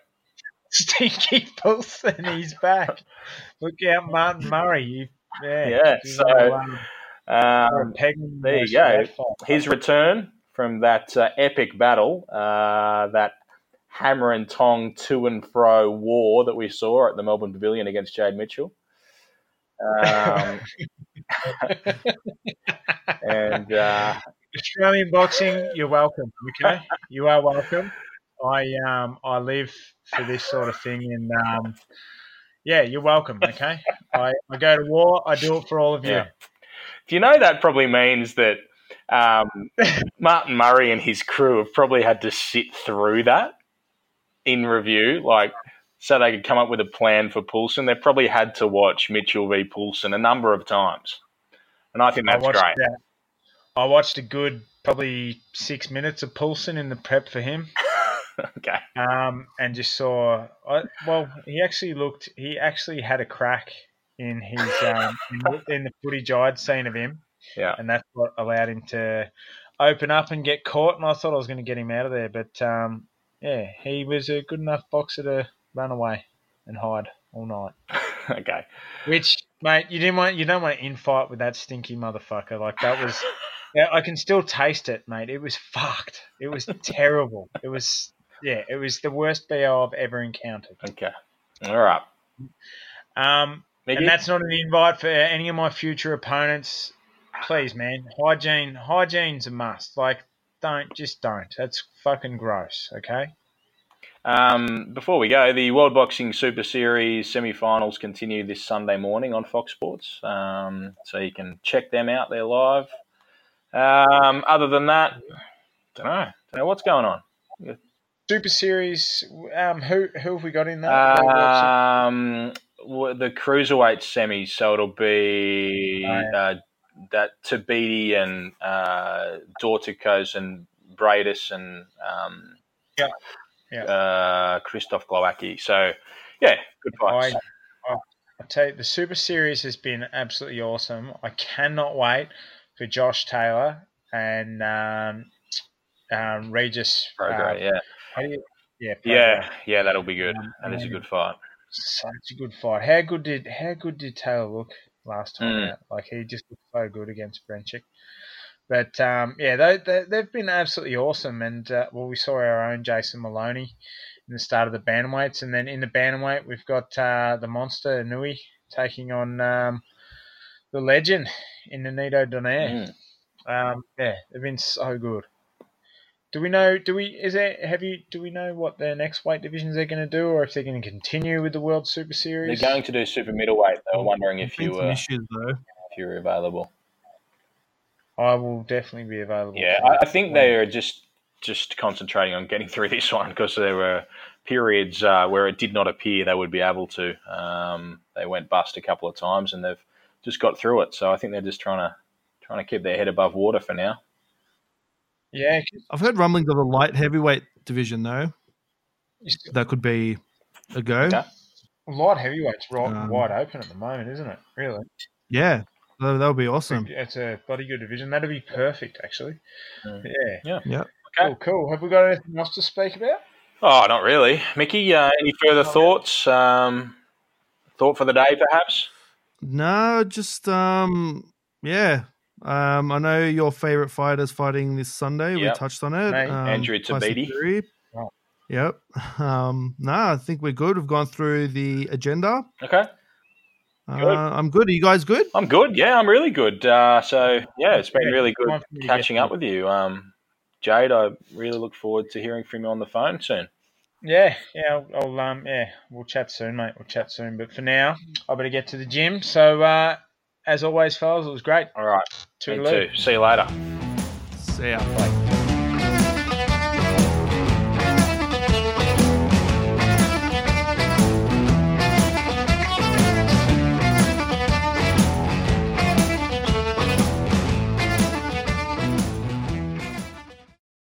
Stinky Poulsen, he's back. Look out, Martin Murray. You, yeah, Yeah, you so, know, um, Um, peg him there you most go. for that fight. his return from that uh, epic battle, uh, that hammer and tong to and fro war that we saw at the Melbourne Pavilion against Jade Mitchell. Um, and uh, Australian boxing, you're welcome. Okay, you are welcome. I um I live for this sort of thing, and um yeah, you're welcome. Okay, I, I go to war. I do it for all of you. Yeah. do you know that probably means that um, Martin Murray and his crew have probably had to sit through that in review, like so they could come up with a plan for Poulsen. They've probably had to watch Mitchell v Poulsen a number of times, and I think that's I great. that. I watched a good probably six minutes of Poulsen in the prep for him. okay. um, and just saw. I, well, he actually looked. He actually had a crack in his um, in, the, in the footage I'd seen of him, Yeah. and that's what allowed him to open up and get caught. And I thought I was going to get him out of there, but um, yeah, he was a good enough boxer to run away and hide all night. okay. Which, mate, you didn't want. You don't want to infight with that stinky motherfucker. Like that was. Yeah, I can still taste it, mate. It was fucked. It was terrible. It was yeah, it was the worst BO I've ever encountered. Okay. All right. Um, and that's not an invite for any of my future opponents. Please, man, hygiene, hygiene's a must. Like, don't just don't. That's fucking gross. Okay. Um, before we go, the World Boxing Super Series semi-finals continue this Sunday morning on Fox Sports, um, so you can check them out. They're live. Um, other than that, don't know. Don't know what's going on. Super Series. Um, who who have we got in that? Um, the cruiserweight semi. so it'll be uh, that Tabiti and uh, Dorticos and Briedis and um, Yeah. Yeah. Uh, Krzysztof Glowacki. So, yeah, good fights. I, I, I tell you, the Super Series has been absolutely awesome. I cannot wait for Josh Taylor and um, um, Regis. Uh, yeah. you- yeah, Yeah, yeah, that'll be good. Um, That is a good fight. such a good fight. How good did how good did Taylor look last time Mm. out? Like he just looked so good against Baranchyk. But um, yeah, they, they they've been absolutely awesome. And uh, well, we saw our own Jason Moloney in the start of the bantamweights, and then in the bantamweight we've got uh, the monster Inoue taking on um, the legend Nonito Donaire. Mm. Um, yeah, they've been so good. Do we know? Do we? Is there? Have you? Do we know what their next weight divisions they're going to do, or if they're going to continue with the World Super Series? They're going to do super middleweight. They were wondering if you some were issues though. if you were available. I will definitely be available. Yeah, I, I think they are just just concentrating on getting through this one because there were periods uh, where it did not appear they would be able to. Um, they went bust a couple of times and they've just got through it. So I think they're just trying to trying to keep their head above water for now. Yeah, I've heard rumblings of a light heavyweight division though. That could be a go. Okay. light heavyweight's right, Um, wide open at the moment, isn't it? Really, Yeah, that, that would be awesome. it's a bloody good division. That'd be perfect, actually. Mm. Yeah. Yeah. Cool, cool. Have we got anything else to speak about? Oh, not really, Mickey. Uh, any further thoughts? Um, thought for the day, perhaps. No, just um, yeah. Um, I know your favorite fighter's fighting this Sunday. We touched on it. Mate, Um, Andrew Tyson Tabiti. Yep. Um, no, I think we're good. We've gone through the agenda. Okay, Uh, I'm good. Are you guys good? I'm good. Yeah, I'm really good. Uh, so yeah, it's been Yeah, really good time for me to get catching up with you. Um, Jade, I really look forward to hearing from you on the phone soon. Yeah, yeah. I'll, I'll um, yeah, we'll chat soon, mate. We'll chat soon. But for now, I better get to the gym. So, uh, as always, fellas, it was great. All right, me too. See you later. See ya. Bye.